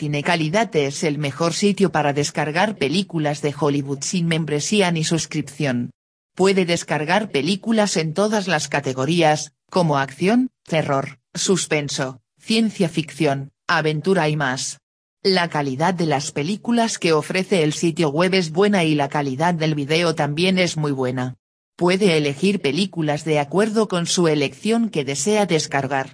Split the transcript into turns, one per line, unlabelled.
Cinecalidad es el mejor sitio para descargar películas de Hollywood sin membresía ni suscripción. Puede descargar películas en todas las categorías, como acción, terror, suspenso, ciencia ficción, aventura y más. La calidad de las películas que ofrece el sitio web es buena y la calidad del video también es muy buena. Puede elegir películas de acuerdo con su elección que desea descargar.